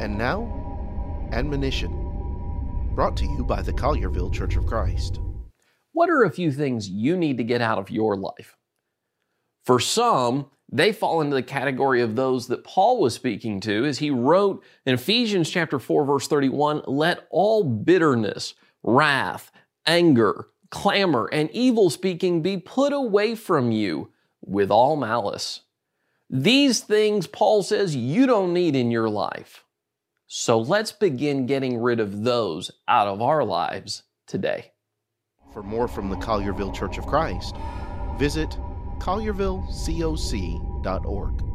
And now, admonition, brought to you by the Collierville Church of Christ. What are a few things you need to get out of your life? For some, they fall into the category of those that Paul was speaking to as he wrote in Ephesians chapter 4 verse 31, let all bitterness, wrath, anger, clamor, and evil speaking be put away from you with all malice. These things Paul says you don't need in your life. So let's begin getting rid of those out of our lives today. For more from the Collierville Church of Christ, visit colliervillecoc.org.